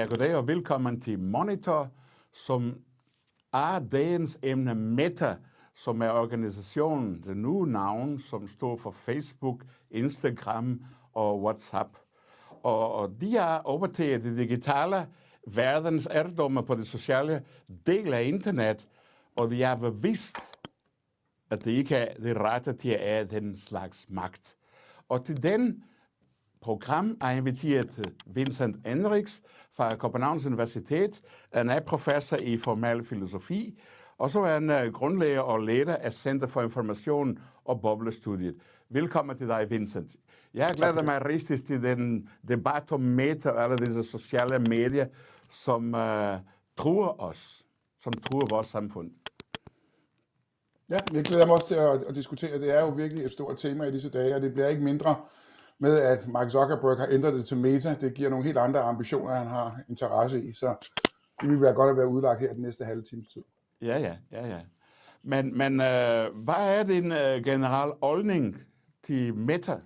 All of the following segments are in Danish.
Ja, goddag og velkommen til Monitor, som er dagens emne Meta, som er organisationen, det nye navn, som står for Facebook, Instagram og WhatsApp. Og, og de har overtaget det digitale verdens ærdomme på det sociale del af internet, og de har bevidst, at de ikke er det rette til at have den slags magt. Og til den program er inviteret Vincent Enriks fra Københavns Universitet. Han er professor i formal filosofi, og så er han uh, grundlægger og leder af Center for Information og Boblestudiet. Velkommen til dig, Vincent. Jeg glæder mig rigtig til den debat om meta og alle disse sociale medier, som uh, truer os, som truer vores samfund. Ja, jeg glæder mig også til at, at diskutere. Det er jo virkelig et stort tema i disse dage, og det bliver ikke mindre med, at Mark Zuckerberg har ændret det til Meta. Det giver nogle helt andre ambitioner, han har interesse i, så det vil være godt at være udlagt her den næste halve times tid. Ja, ja, ja, ja. Men, men uh, hvad er din uh, general holdning til Meta?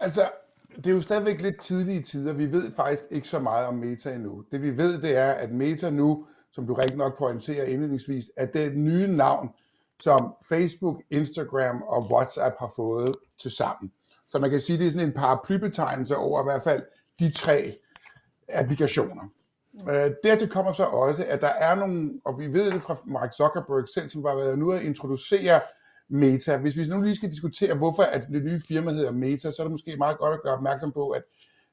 Altså, det er jo stadigvæk lidt tidlige tider. Vi ved faktisk ikke så meget om Meta endnu. Det vi ved, det er, at Meta nu, som du rigtig nok pointerer indledningsvis, at det er et nye navn, som Facebook, Instagram og WhatsApp har fået til sammen. Så man kan sige, at det er sådan en paraplybetegnelse over i hvert fald de tre applikationer. Øh, dertil kommer så også, at der er nogle, og vi ved det fra Mark Zuckerberg selv, som var været nu at introducere Meta. Hvis vi nu lige skal diskutere, hvorfor at det nye firma hedder Meta, så er det måske meget godt at gøre opmærksom på, at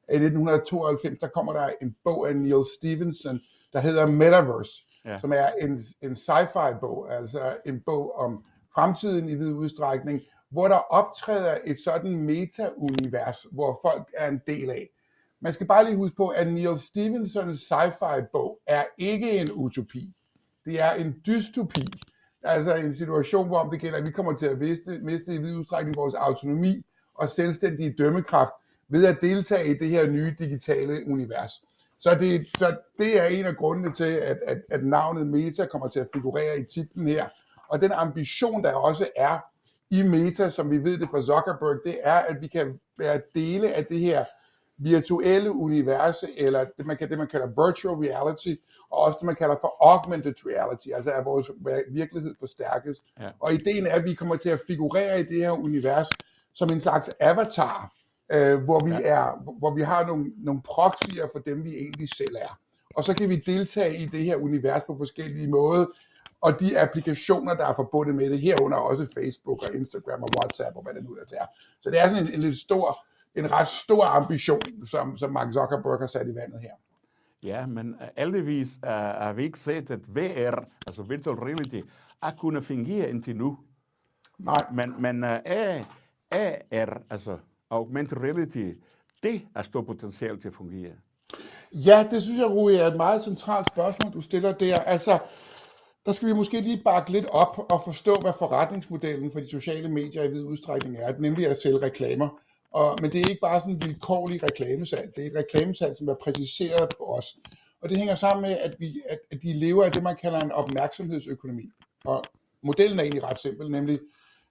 i 1992, der kommer der en bog af Neil Stevenson, der hedder Metaverse, ja. som er en, en sci-fi bog, altså en bog om fremtiden i vid udstrækning, hvor der optræder et sådan meta-univers, hvor folk er en del af. Man skal bare lige huske på, at Neil Stevensons sci-fi bog er ikke en utopi. Det er en dystopi. Altså en situation, hvor det gælder, at vi kommer til at miste, miste i vid udstrækning vores autonomi og selvstændige dømmekraft ved at deltage i det her nye digitale univers. Så det, så det er en af grundene til, at, at, at navnet Meta kommer til at figurere i titlen her. Og den ambition, der også er i Meta, som vi ved det fra Zuckerberg, det er, at vi kan være dele af det her virtuelle univers, eller det man, kan, det, man kalder virtual reality, og også det, man kalder for augmented reality, altså at vores virkelighed forstærkes. Ja. Og ideen er, at vi kommer til at figurere i det her univers som en slags avatar, øh, hvor, vi ja. er, hvor vi har nogle, nogle proxyer for dem, vi egentlig selv er. Og så kan vi deltage i det her univers på forskellige måder, og de applikationer, der er forbundet med det, herunder også Facebook og Instagram og WhatsApp og hvad det nu er. Så det er sådan en, en lidt stor en ret stor ambition, som, som Mark Zuckerberg har sat i vandet her. Ja, men heldigvis uh, har vi ikke set, at VR, altså virtual reality, har kunnet fungere indtil nu. Nej. Men, men uh, AR, altså augmented reality, det er stort potentiale til at fungere. Ja, det synes jeg, Rui, er et meget centralt spørgsmål, du stiller der. Altså, der skal vi måske lige bakke lidt op og forstå, hvad forretningsmodellen for de sociale medier i vid udstrækning er, nemlig at sælge reklamer. Og, men det er ikke bare sådan en vilkårlig reklamesalg. Det er et reklamesalg, som er præciseret på os. Og det hænger sammen med, at, vi, at, at de lever af det, man kalder en opmærksomhedsøkonomi. Og modellen er egentlig ret simpel, nemlig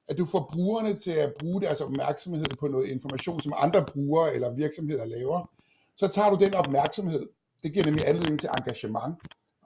at du får brugerne til at bruge deres opmærksomhed på noget information, som andre brugere eller virksomheder laver. Så tager du den opmærksomhed. Det giver nemlig anledning til engagement.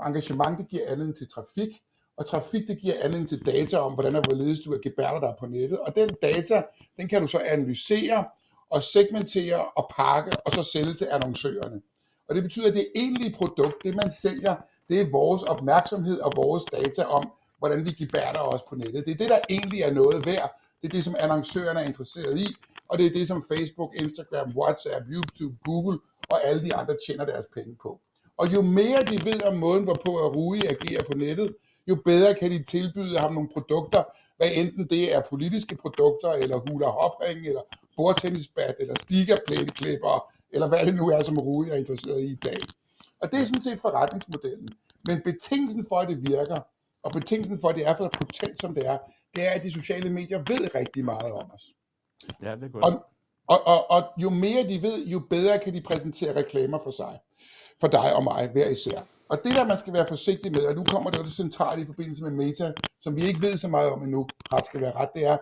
Engagement, det giver anledning til trafik. Og trafik, det giver anledning til data om, hvordan og hvorledes du gebærder dig på nettet. Og den data, den kan du så analysere og segmentere og pakke og så sælge til annoncørerne. Og det betyder, at det egentlige produkt, det man sælger, det er vores opmærksomhed og vores data om, hvordan vi gebærder os på nettet. Det er det, der egentlig er noget værd. Det er det, som annoncørerne er interesseret i, og det er det, som Facebook, Instagram, WhatsApp, YouTube, Google og alle de andre tjener deres penge på. Og jo mere de ved om måden, hvorpå Rui agerer på nettet, jo bedre kan de tilbyde ham nogle produkter, hvad enten det er politiske produkter, eller hula hopring, eller bordtennisbat, eller stikkerplæneklipper, eller hvad det nu er, som Rui er interesseret i i dag. Og det er sådan set forretningsmodellen. Men betingelsen for, at det virker, og betingelsen for, at det er for potent, som det er, det er, at de sociale medier ved rigtig meget om os. Ja, det er godt. Og, og, og, og jo mere de ved, jo bedre kan de præsentere reklamer for sig, for dig og mig, hver især. Og det der, man skal være forsigtig med, og nu kommer det jo det centrale i forbindelse med Meta, som vi ikke ved så meget om endnu, ret skal være ret, det er,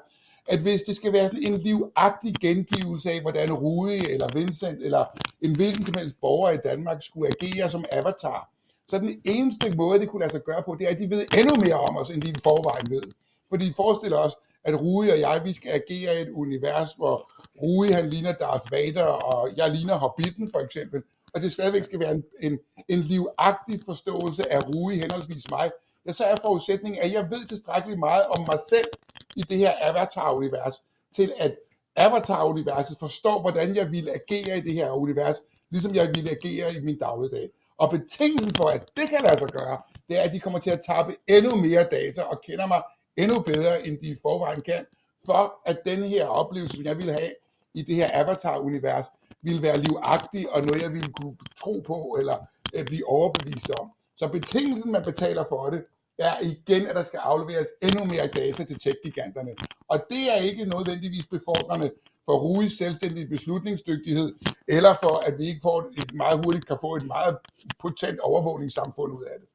at hvis det skal være sådan en livagtig gengivelse af, hvordan Rudi eller Vincent eller en hvilken som helst borger i Danmark skulle agere som avatar, så den eneste måde, det kunne lade sig gøre på, det er, at de ved endnu mere om os, end de i forvejen ved. Fordi forestiller os, at Rui og jeg, vi skal agere i et univers, hvor Rui han ligner Darth Vader, og jeg ligner Hobbiten for eksempel, og det stadigvæk skal være en, en, en livagtig forståelse af Rui henholdsvis mig, ja, så er forudsætningen, at jeg ved tilstrækkeligt meget om mig selv i det her Avatar-univers, til at Avatar-universet forstår, hvordan jeg vil agere i det her univers, ligesom jeg vil agere i min dagligdag. Og betingelsen for, at det kan lade sig gøre, det er, at de kommer til at tappe endnu mere data og kender mig endnu bedre, end de i forvejen kan, for at den her oplevelse, som jeg vil have i det her Avatar-univers, ville være livagtig og noget, jeg ville kunne tro på eller øh, blive overbevist om. Så betingelsen, man betaler for det, er igen, at der skal afleveres endnu mere data til tech-giganterne. Og det er ikke nødvendigvis befordrende for Ruis selvstændig beslutningsdygtighed, eller for, at vi ikke får et meget hurtigt kan få et meget potent overvågningssamfund ud af det.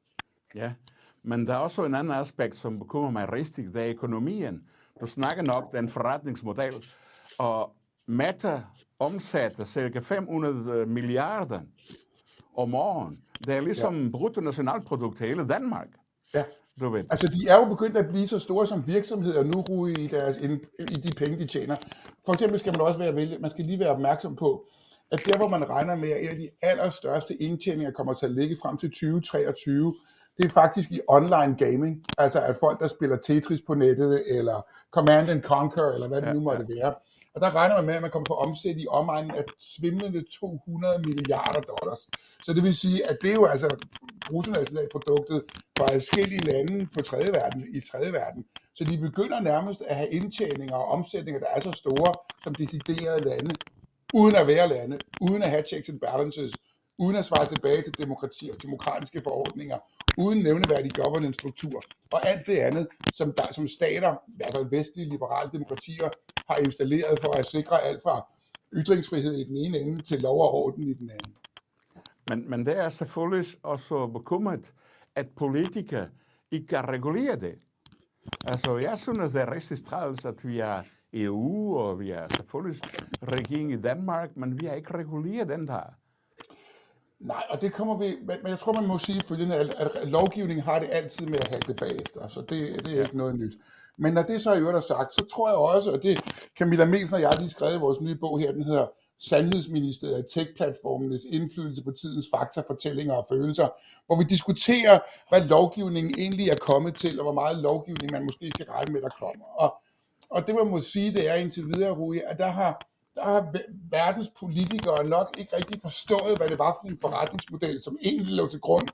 Ja, men der er også en anden aspekt, som bekymrer mig rigtig, det er økonomien. Du snakker nok den forretningsmodel, og Meta omsætter cirka 500 milliarder om året. Det er ligesom ja. bruttonationalprodukt hele Danmark. Ja. Du ved. Altså, de er jo begyndt at blive så store som virksomheder nu, Rui, i, deres, i de penge, de tjener. For eksempel skal man også være vælge, man skal lige være opmærksom på, at der, hvor man regner med, at en af de allerstørste indtjeninger kommer til at ligge frem til 2023, det er faktisk i online gaming. Altså, at folk, der spiller Tetris på nettet, eller Command and Conquer, eller hvad det ja, nu måtte ja. være, og der regner man med, at man kommer på omsæt i omegnen af svimlende 200 milliarder dollars. Så det vil sige, at det er jo altså bruttonationalproduktet fra forskellige lande på tredje verden, i tredje verden. Så de begynder nærmest at have indtjeninger og omsætninger, der er så store som deciderede lande, uden at være lande, uden at have checks and balances, uden at svare tilbage til demokrati og demokratiske forordninger, uden nævneværdig governance-struktur, og alt det andet, som, der, som stater, altså vestlige liberale demokratier, har installeret for at sikre alt fra ytringsfrihed i den ene ende til lov og orden i den anden. Men, men det er selvfølgelig også bekymret, at politikere ikke kan regulere det. Altså, jeg synes, det er rigtig træls, at vi er EU, og vi er selvfølgelig regering i Danmark, men vi har ikke reguleret den der. Nej, og det kommer vi, men jeg tror, man må sige følgende, at, lovgivningen har det altid med at have det bagefter, så det, det er ikke noget nyt. Men når det så i øvrigt er sagt, så tror jeg også, og det Camilla Melsen og jeg har lige skrevet i vores nye bog her, den hedder Sandhedsministeriet tech-platformenes indflydelse på tidens fakta, fortællinger og følelser, hvor vi diskuterer, hvad lovgivningen egentlig er kommet til, og hvor meget lovgivning man måske kan regne med, der kommer. Og, og det man må sige, det er indtil videre, Rui, at der har, der har verdens politikere nok ikke rigtig forstået, hvad det var for en forretningsmodel, som egentlig lå til grund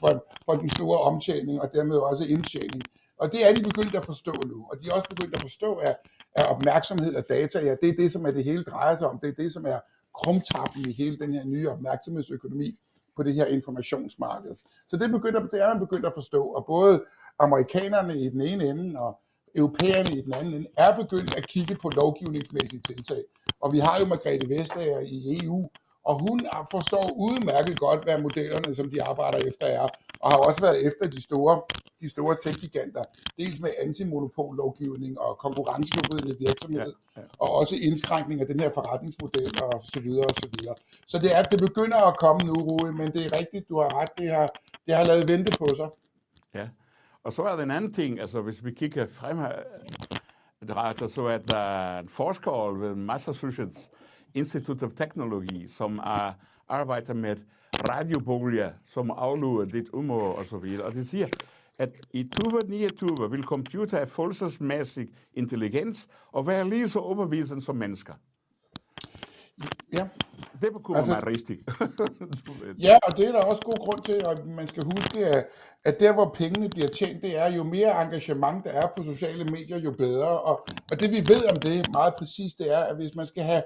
for, for den store omtjening og dermed også indtjening. Og det er de begyndt at forstå nu. Og de er også begyndt at forstå, at, at opmærksomhed og data, ja, det er det, som er det hele drejer sig om. Det er det, som er krumtappen i hele den her nye opmærksomhedsøkonomi på det her informationsmarked. Så det, begynder, det er man begyndt at forstå. Og både amerikanerne i den ene ende og europæerne i den anden ende er begyndt at kigge på lovgivningsmæssige tiltag. Og vi har jo Margrethe Vestager i EU, og hun forstår udmærket godt, hvad modellerne, som de arbejder efter er, og har også været efter de store, de store tech-giganter, dels med antimonopollovgivning og konkurrenceforvridende virksomhed, ja, ja. og også indskrænkning af den her forretningsmodel og så videre og så videre. Så det, er, det begynder at komme nu, Rui, men det er rigtigt, du har ret, det har, det har lavet vente på sig. Ja, og så er der en anden ting, altså hvis vi kigger frem her, så er der en forsker ved Massachusetts Institute of Technology, som er, arbejder med radioboliger, som afluer dit så videre. Og det siger, at i 2029 vil computer have følelsesmæssig intelligens og være lige så overbevisende som mennesker. Ja. Det bekymrer altså, mig rigtig. ja, og det er der også god grund til, at man skal huske, at, at der hvor pengene bliver tjent, det er jo mere engagement der er på sociale medier, jo bedre. Og, og det vi ved om det meget præcist, det er, at hvis man skal have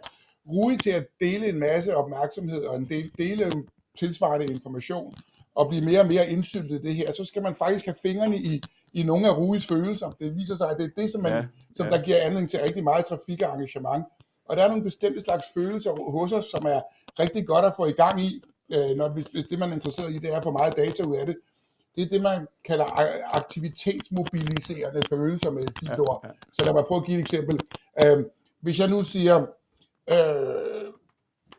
Rui til at dele en masse opmærksomhed og en del, dele tilsvarende information og blive mere og mere indsyltet i det her, så skal man faktisk have fingrene i, i nogle af Ruis følelser. Det viser sig, at det er det, som, man, ja, som ja. der giver anledning til rigtig meget trafik og engagement. Og der er nogle bestemte slags følelser hos os, som er rigtig godt at få i gang i, øh, når, hvis, hvis det man er interesseret i, det er at få meget data ud af det. det er det, man kalder aktivitetsmobiliserende følelser med dit ja. Ja. Så lad mig prøve at give et eksempel. Øh, hvis jeg nu siger, øh,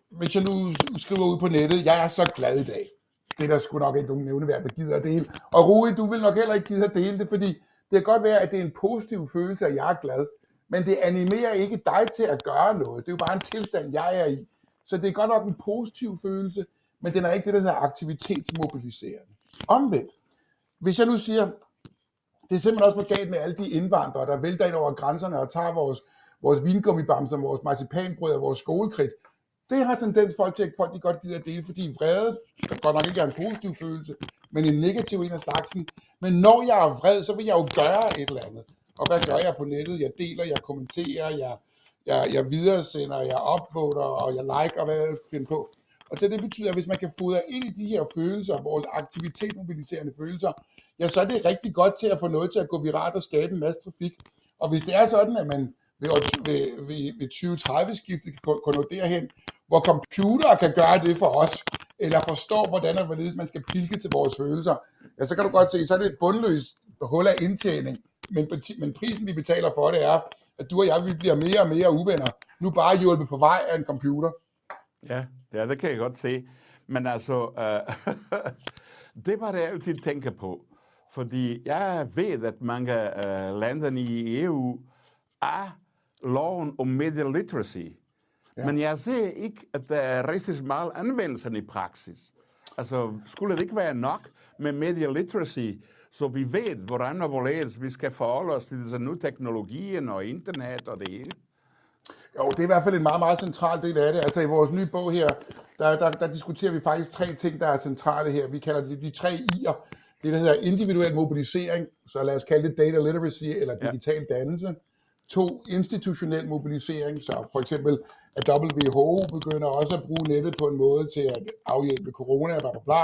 hvis jeg nu skriver ud på nettet, jeg er så glad i dag. Det er der sgu nok ikke nogen nævneværd, der gider at dele. Og Rui, du vil nok heller ikke gide at dele det, fordi det kan godt være, at det er en positiv følelse, at jeg er glad. Men det animerer ikke dig til at gøre noget. Det er jo bare en tilstand, jeg er i. Så det er godt nok en positiv følelse, men den er ikke det, der hedder aktivitetsmobiliserende. Omvendt, hvis jeg nu siger, det er simpelthen også for galt med alle de indvandrere, der vælter ind over grænserne og tager vores, vores vingummibamser, vores marcipanbrød og vores skolekridt. Det har tendens folk til, at folk de godt gider at dele, fordi vrede godt nok ikke er en positiv følelse, men en negativ en af slagsen. Men når jeg er vred, så vil jeg jo gøre et eller andet. Og hvad gør jeg på nettet? Jeg deler, jeg kommenterer, jeg, jeg, jeg videresender, jeg upvoter, og jeg liker, hvad jeg finder på. Og så det betyder, at hvis man kan fodre ind i de her følelser, vores aktivitetsmobiliserende følelser, ja, så er det rigtig godt til at få noget til at gå viralt og skabe en masse trafik. Og hvis det er sådan, at man ved, ved, ved, ved 2030-skiftet kan nå derhen, hvor computere kan gøre det for os, eller forstår, hvordan og hvorledes man skal pilke til vores følelser, ja, så kan du godt se, så er det et bundløst hul af indtjening. Men, men prisen, vi betaler for det, er, at du og jeg, vi bliver mere og mere uvenner. Nu bare hjulpet på vej af en computer. Ja, ja det kan jeg godt se. Men altså, øh, det var det, jeg altid tænker på. Fordi jeg ved, at mange øh, lande i EU er ah, loven om media literacy. Ja. Men jeg ser ikke, at der er rigtig meget anvendelse i praksis. Altså, skulle det ikke være nok med media literacy, så vi ved, hvordan og hvorledes vi skal forholde os til disse nye teknologien og internet og det hele? Jo, det er i hvert fald en meget, meget central del af det. Altså i vores nye bog her, der, der, der diskuterer vi faktisk tre ting, der er centrale her. Vi kalder det de tre I'er. Det, der hedder individuel mobilisering, så lad os kalde det data literacy eller digital ja. dannelse. To, institutionel mobilisering, så for eksempel at WHO begynder også at bruge nettet på en måde til at afhjælpe corona, bla bla bla,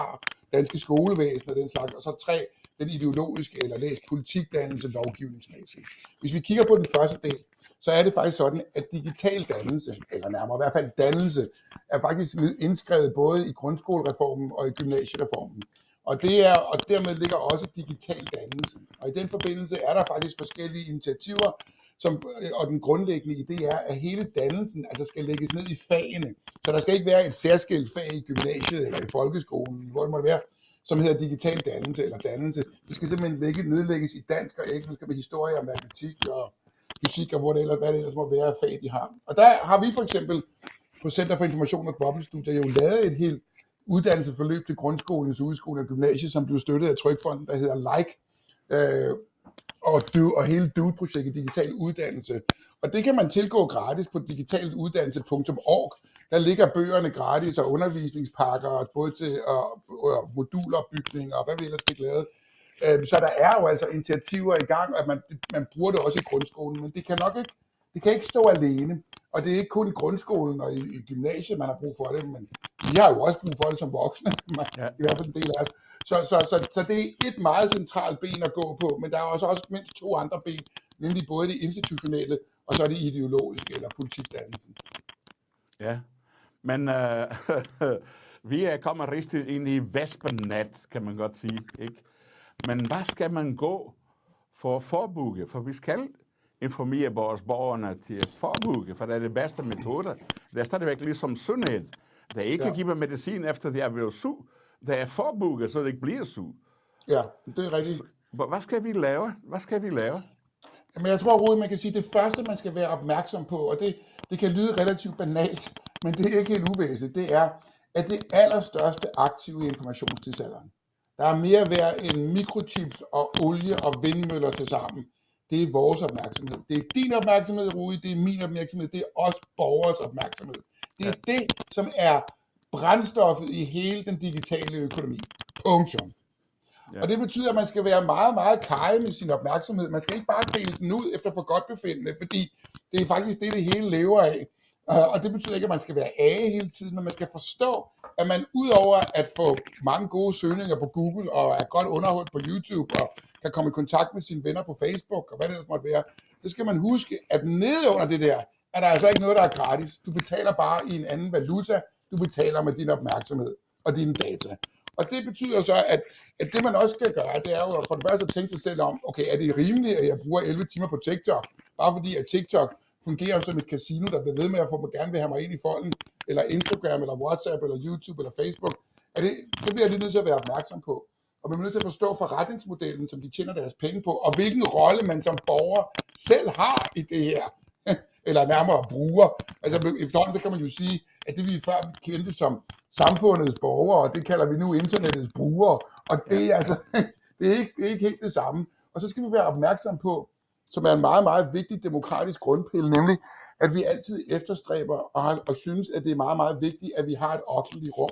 danske skolevæsen og den slags. Og så tre, den ideologiske eller læs politikdannelse lovgivningsmæssigt. Hvis vi kigger på den første del, så er det faktisk sådan, at digital dannelse, eller nærmere i hvert fald dannelse, er faktisk indskrevet både i grundskolereformen og i gymnasiereformen. Og, det er, og dermed ligger også digital dannelse. Og i den forbindelse er der faktisk forskellige initiativer, som, øh, og den grundlæggende idé er, at hele dannelsen altså skal lægges ned i fagene. Så der skal ikke være et særskilt fag i gymnasiet eller i folkeskolen, hvor det måtte være, som hedder digital dannelse eller dannelse. Det skal simpelthen ligge, nedlægges i dansk og engelsk med historie og matematik og fysik og hvor det ellers, hvad det ellers må være fag, de har. Og der har vi for eksempel på Center for Information og Boblestudier jo lavet et helt uddannelsesforløb til grundskolens udskole og gymnasiet, som blev støttet af Trykfonden, der hedder Like, øh, og, du, og hele DUE-projektet Digital Uddannelse. Og det kan man tilgå gratis på digitaluddannelse.org. Der ligger bøgerne gratis og undervisningspakker, både til og, og modulopbygning og hvad vi ellers fik lavet. Øhm, så der er jo altså initiativer i gang, og man, man bruger det også i grundskolen, men det kan nok ikke, det kan ikke stå alene. Og det er ikke kun i grundskolen og i, i gymnasiet, man har brug for det, men vi har jo også brug for det som voksne, ja. i hvert fald en del af os. Så, så, så, så det er et meget centralt ben at gå på, men der er også, også mindst to andre ben, nemlig både det institutionelle og så det ideologiske eller politikdannelsen. Ja, men øh, vi er kommet rigtig ind i vespenat, kan man godt sige. Ikke? Men hvad skal man gå for at forebygge? For vi skal informere vores borgerne til at forebygge, for det er det bedste metode. Det er stadigvæk ligesom sundhed. Det er ikke ja. at give medicin efter de er blevet syg. Det er forebygge, så det ikke bliver syg. Ja, det er rigtigt. Hvad skal vi lave? Hvad skal vi lave? Men jeg tror, Rode, man kan sige, at det første, man skal være opmærksom på, og det, det kan lyde relativt banalt, men det er ikke helt uvæsentligt, det er, at det allerstørste aktiv i informationstidsalderen, der er mere værd end mikrochips og olie og vindmøller til sammen. Det er vores opmærksomhed. Det er din opmærksomhed, Rui, det er min opmærksomhed, det er os borgers opmærksomhed. Det er ja. det, som er brændstoffet i hele den digitale økonomi. Punktum. Ja. Og det betyder, at man skal være meget, meget kaj med sin opmærksomhed. Man skal ikke bare dele den ud efter for godt befindende, fordi det er faktisk det, det hele lever af. Og det betyder ikke, at man skal være af hele tiden, men man skal forstå, at man udover at få mange gode søgninger på Google og er godt underholdt på YouTube og kan komme i kontakt med sine venner på Facebook og hvad det ellers måtte være, så skal man huske, at nede under det der, er der altså ikke noget, der er gratis. Du betaler bare i en anden valuta. Du betaler med din opmærksomhed og dine data. Og det betyder så, at, at det man også skal gøre, det er jo for det første at tænke sig selv om, okay, er det rimeligt, at jeg bruger 11 timer på TikTok, bare fordi at TikTok fungerer som et casino, der bliver ved med at få mig gerne vil have mig ind i folden, eller Instagram, eller WhatsApp, eller YouTube, eller Facebook. Er det, det bliver jeg lige nødt til at være opmærksom på. Og man er nødt til at forstå forretningsmodellen, som de tjener deres penge på, og hvilken rolle man som borger selv har i det her, eller nærmere bruger. Altså efterhånden, det kan man jo sige, at det vi før kendte som samfundets borgere, og det kalder vi nu internettets brugere, og det er altså, det er ikke, det er ikke helt det samme. Og så skal vi være opmærksom på, som er en meget, meget vigtig demokratisk grundpille, nemlig at vi altid efterstræber og, har, og synes, at det er meget, meget vigtigt, at vi har et offentligt rum,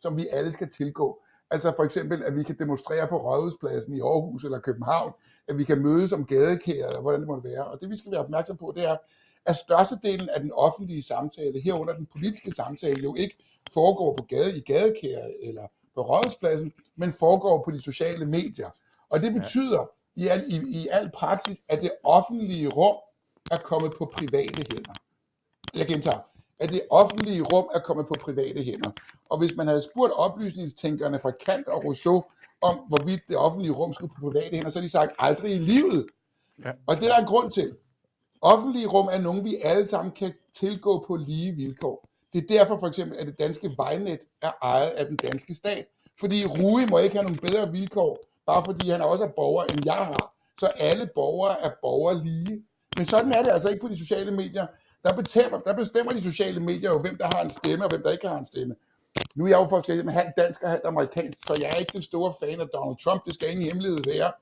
som vi alle skal tilgå. Altså for eksempel, at vi kan demonstrere på Rådhuspladsen i Aarhus eller København, at vi kan mødes om gadekæret, og hvordan det måtte være. Og det vi skal være opmærksom på, det er, at størstedelen af den offentlige samtale, herunder den politiske samtale, jo ikke foregår på gade, i gadekæret eller på Rådhuspladsen, men foregår på de sociale medier. Og det betyder ja. i, al, i, i al praksis, at det offentlige rum er kommet på private hænder. Jeg gentager, at det offentlige rum er kommet på private hænder. Og hvis man havde spurgt oplysningstænkerne fra Kant og Rousseau om, hvorvidt det offentlige rum skulle på private hænder, så har de sagt, aldrig i livet. Ja. Og det er der en grund til. Offentlige rum er nogen, vi alle sammen kan tilgå på lige vilkår. Det er derfor for eksempel, at det danske vejnet er ejet af den danske stat. Fordi Rui må ikke have nogle bedre vilkår, bare fordi han også er borger, end jeg har. Så alle borgere er borgere lige. Men sådan er det altså ikke på de sociale medier. Der bestemmer, der bestemmer de sociale medier jo, hvem der har en stemme, og hvem der ikke har en stemme. Nu er jeg jo for med halv dansk og halv amerikansk, så jeg er ikke den store fan af Donald Trump, det skal ingen hemmelighed være.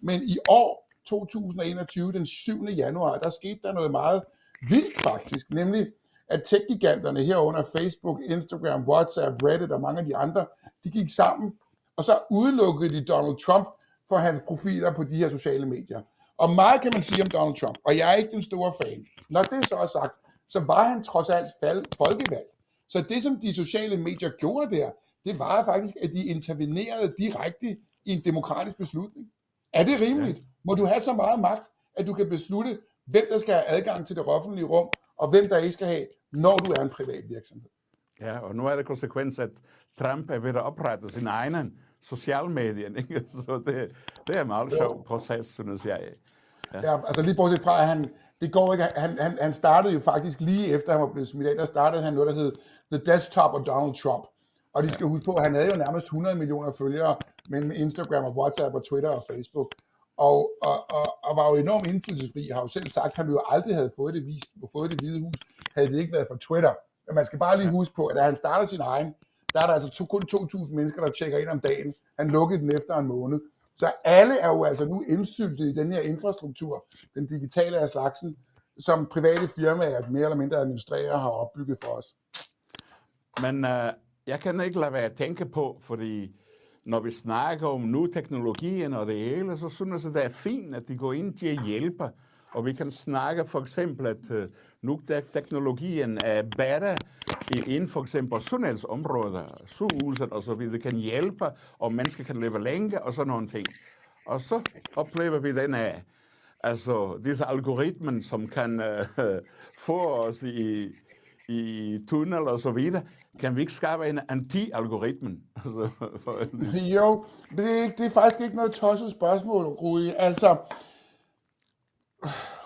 Men i år, 2021, den 7. januar, der skete der noget meget vildt faktisk, nemlig at tech-giganterne herunder Facebook, Instagram, WhatsApp, Reddit og mange af de andre, de gik sammen, og så udelukkede de Donald Trump for hans profiler på de her sociale medier. Og meget kan man sige om Donald Trump, og jeg er ikke den store fan. Når det så er sagt, så var han trods alt fald folkevalgt. Så det, som de sociale medier gjorde der, det var faktisk, at de intervenerede direkte i en demokratisk beslutning. Er det rimeligt? Må du have så meget magt, at du kan beslutte, hvem der skal have adgang til det offentlige rum, og hvem der ikke skal have, når du er en privat virksomhed? Ja, og nu er det konsekvens, at Trump er ved at oprette sin egen social medie, ikke? så det, det er en meget sjov proces, synes jeg. Ja. ja, altså lige bortset fra, at han, det går ikke, han, han, han startede jo faktisk lige efter han var blevet smidt af, der startede han noget, der hed The Desktop of Donald Trump. Og de skal huske på, at han havde jo nærmest 100 millioner følgere mellem Instagram og WhatsApp og Twitter og Facebook. Og, og, og, og var jo enormt indflydelsesrig. Har jo selv sagt, at han jo aldrig havde fået det vist, fået det hvide hus, havde det ikke været for Twitter. Men man skal bare lige huske på, at da han startede sin egen, der er der altså to, kun 2.000 mennesker, der tjekker ind om dagen. Han lukkede den efter en måned. Så alle er jo altså nu indsyltet i den her infrastruktur, den digitale af slagsen, som private firmaer mere eller mindre administrerer har opbygget for os. Men uh, jeg kan ikke lade være at tænke på, fordi når vi snakker om nu teknologien og det hele, så synes jeg, det er fint, at de går ind til at hjælpe. Og vi kan snakke for eksempel, at øh, nu teknologien er bedre inden for eksempel sundhedsområder, sygehuset og så videre, kan hjælpe, og mennesker kan leve længe og sådan nogle ting. Og så oplever vi den af, altså disse algoritmen, som kan uh, få os i, i tunnel og så videre, kan vi ikke skabe en anti-algoritmen? Altså, jo, det er, ikke, det er faktisk ikke noget tosset spørgsmål, Rui. Altså,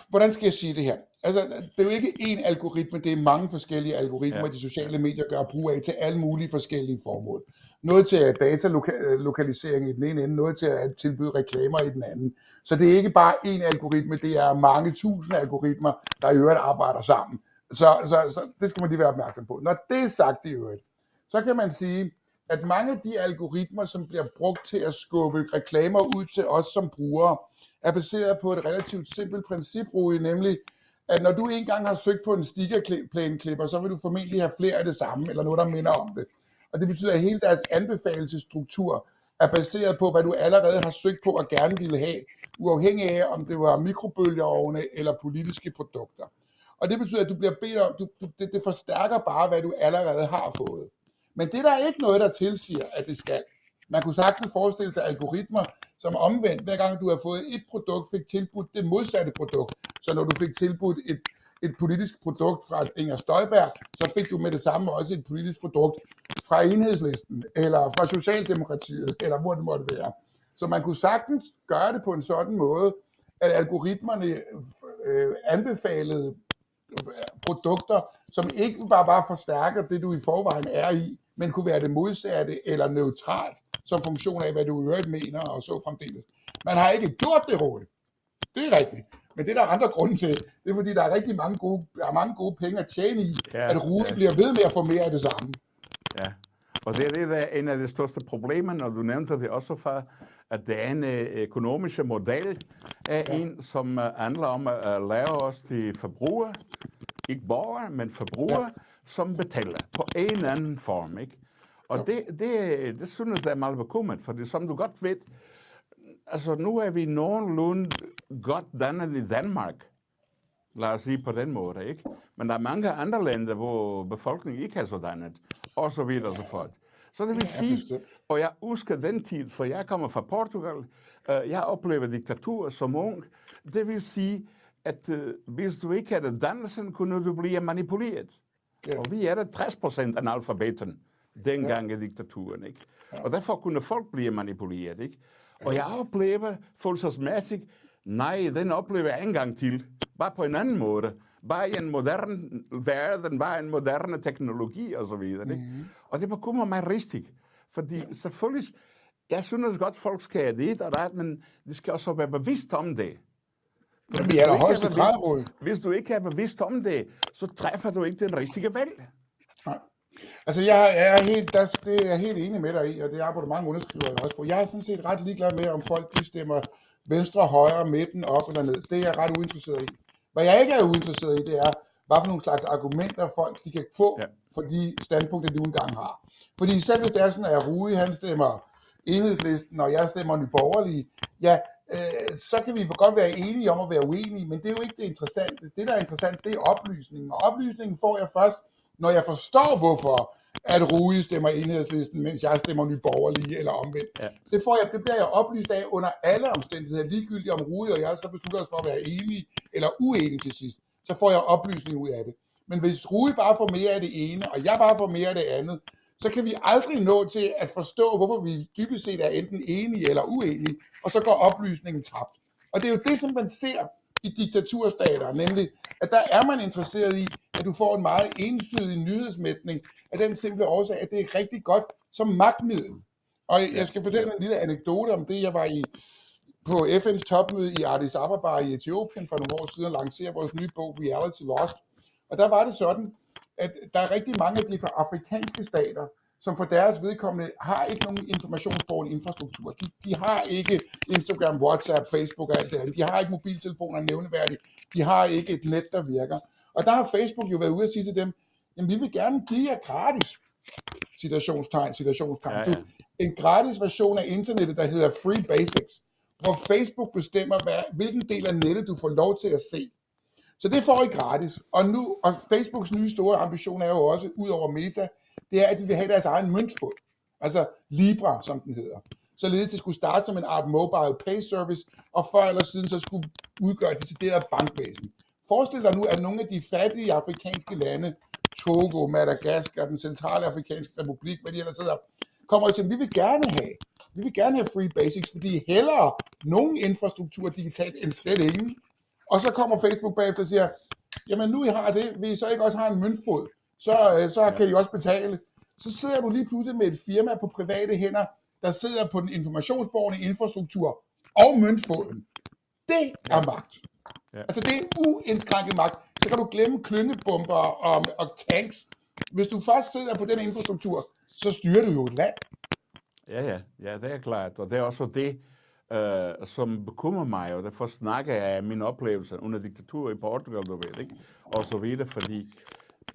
hvordan skal jeg sige det her? Altså, det er jo ikke én algoritme, det er mange forskellige algoritmer, ja. de sociale medier gør brug af til alle mulige forskellige formål. Noget til datalokalisering i den ene ende, noget til at tilbyde reklamer i den anden. Så det er ikke bare én algoritme, det er mange tusind algoritmer, der i øvrigt arbejder sammen. Så, så, så det skal man lige være opmærksom på. Når det er sagt i øvrigt, så kan man sige, at mange af de algoritmer, som bliver brugt til at skubbe reklamer ud til os som brugere, er baseret på et relativt simpelt princip, Rui, nemlig at når du engang har søgt på en stickerplæneklipper, så vil du formentlig have flere af det samme, eller noget, der minder om det. Og det betyder, at hele deres anbefalelsesstruktur er baseret på, hvad du allerede har søgt på og gerne ville have, uafhængig af, om det var mikrobølgeovne eller politiske produkter. Og det betyder, at du bliver bedt om, du, du, det, det forstærker bare, hvad du allerede har fået. Men det der er ikke noget, der tilsiger, at det skal. Man kunne sagtens forestille sig algoritmer, som omvendt, hver gang du har fået et produkt, fik tilbudt det modsatte produkt. Så når du fik tilbudt et, et politisk produkt fra Inger Støjberg, så fik du med det samme også et politisk produkt fra enhedslisten, eller fra Socialdemokratiet, eller hvor det måtte være. Så man kunne sagtens gøre det på en sådan måde, at algoritmerne øh, anbefalede produkter, som ikke bare bare forstærker det, du i forvejen er i, men kunne være det modsatte eller neutralt, som funktion af, hvad du i øvrigt mener, og så fremdeles. Man har ikke gjort det, Råde. Det er rigtigt. Men det der er andre grunde til, det er fordi, der er rigtig mange gode, der er mange gode penge at tjene i, ja, at Rune ja. bliver ved med at få mere af det samme. Ja, og det er det, der er en af de største problemer, når du nævnte det også for, at det er en øh, økonomisk model af ja. en, som øh, handler om at lave os til forbrugere, ikke borgere, men forbrugere, ja. som betaler på en eller anden form. Ikke? Og det, det, det synes jeg er meget bekymret, for det, som du godt ved, altså nu er vi nogenlunde godt dannet i Danmark. Lad os sige på den måde, ikke? Men der er mange andre lande, hvor befolkningen ikke er så dannet, og så videre og så fort. Så det vil sige, og jeg husker den tid, for jeg kommer fra Portugal, uh, jeg oplevede diktatur som ung, det vil sige, at uh, hvis du ikke havde dannelsen, kunne du blive manipuleret. Ja. Og vi er der 60 procent af alfabeten dengang ja. i diktaturen, ikke? Ja. Og derfor kunne folk blive manipuleret, ikke? Og jeg oplever følelsesmæssigt, nej, den oplever jeg en gang til. Bare på en anden måde. Bare i en moderne verden, bare en moderne teknologi og så videre. Ikke? Mm-hmm. Og det bekymrer mig rigtig. Fordi selvfølgelig, jeg synes godt, folk skal have det og ret, men de skal også være bevidst om det. Jamen, hvis, du ikke grad, hvis du ikke er bevidst om det, så træffer du ikke den rigtige valg. Nej. Altså, jeg er helt, der, det er jeg helt enig med dig i, og det er mange underskriver jeg også på. Jeg er sådan set ret ligeglad med, om folk de stemmer venstre, højre, midten, op eller ned. Det er jeg ret uinteresseret i. Hvad jeg ikke er uinteresseret i, det er, hvad for nogle slags argumenter folk de kan få ja. for de standpunkter, de engang har. Fordi selv hvis det er sådan, at Rui han stemmer enhedslisten, og jeg stemmer nyborgerlige, ja, øh, så kan vi godt være enige om at være uenige, men det er jo ikke det interessante. Det, der er interessant, det er oplysningen. Og oplysningen får jeg først, når jeg forstår, hvorfor at Rui stemmer enhedslisten, mens jeg stemmer nyborgerlige eller omvendt. Ja. Det, får jeg, det bliver jeg oplyst af under alle omstændigheder, ligegyldigt om Rui og jeg så beslutter os for at være enige eller uenige til sidst. Så får jeg oplysning ud af det. Men hvis Rui bare får mere af det ene, og jeg bare får mere af det andet, så kan vi aldrig nå til at forstå, hvorfor vi dybest set er enten enige eller uenige, og så går oplysningen tabt. Og det er jo det, som man ser i diktaturstater, nemlig at der er man interesseret i, at du får en meget ensidig nyhedsmætning af den simple årsag, at det er rigtig godt som magtmiddel. Og jeg skal fortælle en lille anekdote om det. Jeg var i på FN's topmøde i Addis Ababa i Etiopien for nogle år siden og lancerede vores nye bog Reality Lost. Og der var det sådan, at der er rigtig mange af de afrikanske stater, som for deres vedkommende har ikke nogen informationsborgende infrastruktur. De, de har ikke Instagram, WhatsApp, Facebook og alt det andet. De har ikke mobiltelefoner nævneværdigt. De har ikke et net, der virker. Og der har Facebook jo været ude at sige til dem, jamen vi vil gerne give jer gratis, citationstegn, citationstegn, ja, ja. en gratis version af internettet, der hedder Free Basics, hvor Facebook bestemmer, hvad, hvilken del af nettet du får lov til at se. Så det får I gratis. Og nu, og Facebooks nye store ambition er jo også, ud over Meta, det er, at de vil have deres egen møntfod. Altså Libra, som den hedder. Således det skulle starte som en art mobile pay service, og før eller siden så skulle udgøre et decideret bankvæsen. Forestil dig nu, at nogle af de fattige afrikanske lande, Togo, Madagaskar, den centrale afrikanske republik, hvad de ellers hedder, kommer og siger, vi vil gerne have, vi vil gerne have free basics, fordi hellere nogen infrastruktur digitalt end slet ingen. Og så kommer Facebook bagefter og siger, jamen nu I har det, vil I så ikke også have en møntfod? Så, øh, så ja. kan de også betale. Så sidder du lige pludselig med et firma på private hænder, der sidder på den informationsborgende infrastruktur og møntfoden. Det er magt. Ja. Altså det er uindskrænket magt. Så kan du glemme klyngebomber og, og tanks. Hvis du først sidder på den infrastruktur, så styrer du jo et land. Ja, ja, ja, det er klart. Og det er også det, uh, som bekymrer mig, og derfor snakker jeg af min oplevelse under diktatur i Portugal, du ved, ikke? Og så videre, fordi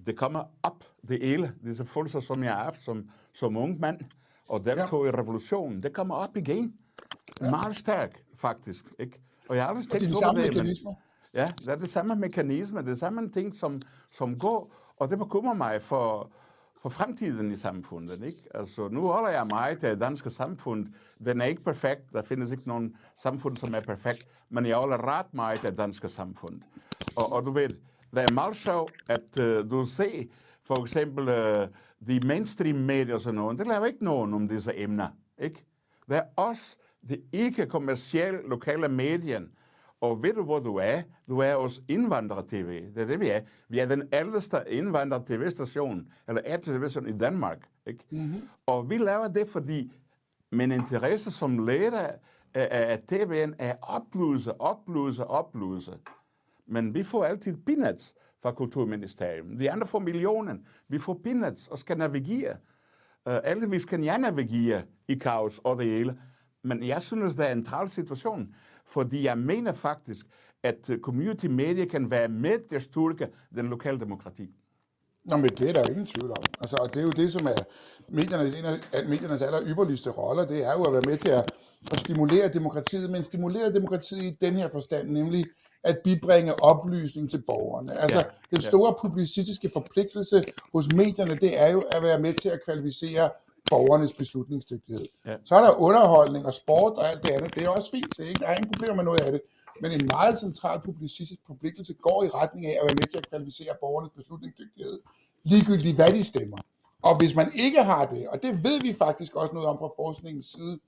det kommer op, det hele, disse følelser, som jeg har haft som, som ung mand, og deltog ja. i revolutionen, det kommer op igen. Ja. Meget stærk, faktisk. Ikke? Og jeg har aldrig tænkt over det. Men, ja, det er det samme mekanisme, det er samme ting, som, som går, og det bekymrer mig for, for fremtiden i samfundet. Ikke? Altså, nu holder jeg mig til det danske samfund. Den er ikke perfekt. Der findes ikke nogen samfund, som er perfekt. Men jeg holder ret meget til det danske samfund. Og, og du ved, det er meget sjovt, at uh, du ser for eksempel uh, de mainstream-medier og sådan noget, det laver ikke nogen om disse emner. Ikke? Det er os, det ikke-kommercielle lokale medier, og ved du, hvor du er? Du er hos Indvandrer-TV. Det er det, vi er. Vi er den ældste Indvandrer-TV-station, eller TV-station i Danmark. Ikke? Mm-hmm. Og vi laver det, fordi min interesse som leder af, af TV'en er oplyse, oplyse, oplyse. Men vi får altid peanuts fra Kulturministeriet. De andre får millionen. Vi får peanuts og skal navigere. Uh, alle vi skal ja navigere i kaos og det hele. Men jeg synes, det er en træl situation, fordi jeg mener faktisk, at øh, community media kan være med til at styrke den lokale demokrati. Nå, men det er der jo ingen tvivl om. Altså, og det er jo det, som er mediernes, en af mediernes aller ypperligste roller, det er jo at være med til at, at stimulere demokratiet, men stimulere demokratiet i den her forstand, nemlig at bibringe oplysning til borgerne. Altså, ja, den store publicistiske forpligtelse hos medierne, det er jo at være med til at kvalificere borgernes beslutningsdygtighed. Ja. Så er der underholdning og sport og alt det andet. Det er også fint. Det er ikke, der er ingen problemer med noget af det. Men en meget central publicistisk forpligtelse går i retning af at være med til at kvalificere borgernes beslutningsdygtighed, ligegyldigt hvad de stemmer. Og hvis man ikke har det, og det ved vi faktisk også noget om fra forskningens side,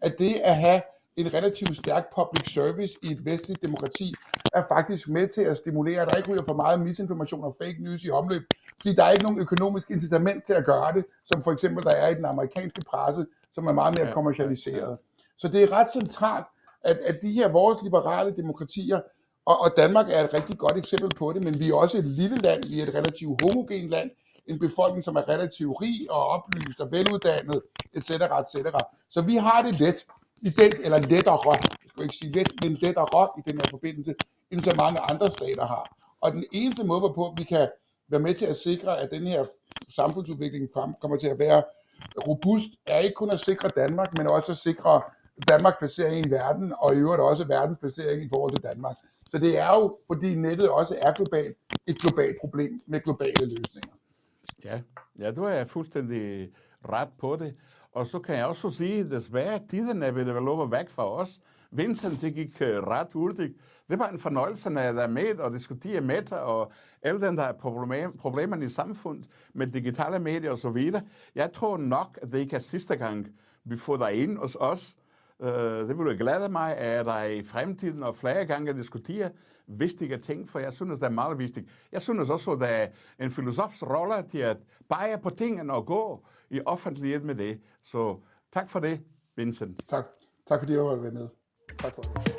at det at have en relativt stærk public service i et vestligt demokrati, er faktisk med til at stimulere, at der ikke ryger for meget misinformation og fake news i omløb, fordi der er ikke nogen økonomisk incitament til at gøre det, som for eksempel der er i den amerikanske presse, som er meget mere kommercialiseret. Så det er ret centralt, at, at de her vores liberale demokratier, og, og Danmark er et rigtig godt eksempel på det, men vi er også et lille land, vi er et relativt homogent land, en befolkning, som er relativt rig og oplyst og veluddannet, etc. etc. Så vi har det let i den, eller lettere, jeg skal ikke sige let, men lettere i den her forbindelse, end så mange andre stater har. Og den eneste måde, hvorpå vi kan være med til at sikre, at den her samfundsudvikling kommer til at være robust, er ikke kun at sikre Danmark, men også at sikre Danmark placering i verden, og i øvrigt også verdens placering i forhold til Danmark. Så det er jo, fordi nettet også er globalt, et globalt problem med globale løsninger. Ja, ja du er fuldstændig ret på det. Og så kan jeg også sige, at desværre tiden er ved at være væk fra os. Vincent, det gik øh, ret hurtigt. Det var en fornøjelse, når jeg var med og diskutere meta og alle den der problem, problemerne i samfundet med digitale medier og så videre. Jeg tror nok, at det ikke er sidste gang, vi får dig ind hos os. Uh, det vil glæde mig, at der i fremtiden og flere gange diskutere vigtige ting, for jeg synes, det er meget vigtigt. Jeg synes også, at der er en filosofs rolle til at bage på tingene og gå i offentlighed med det. Så tak for det, Vincent. Tak. Tak fordi du var med. Tak for det.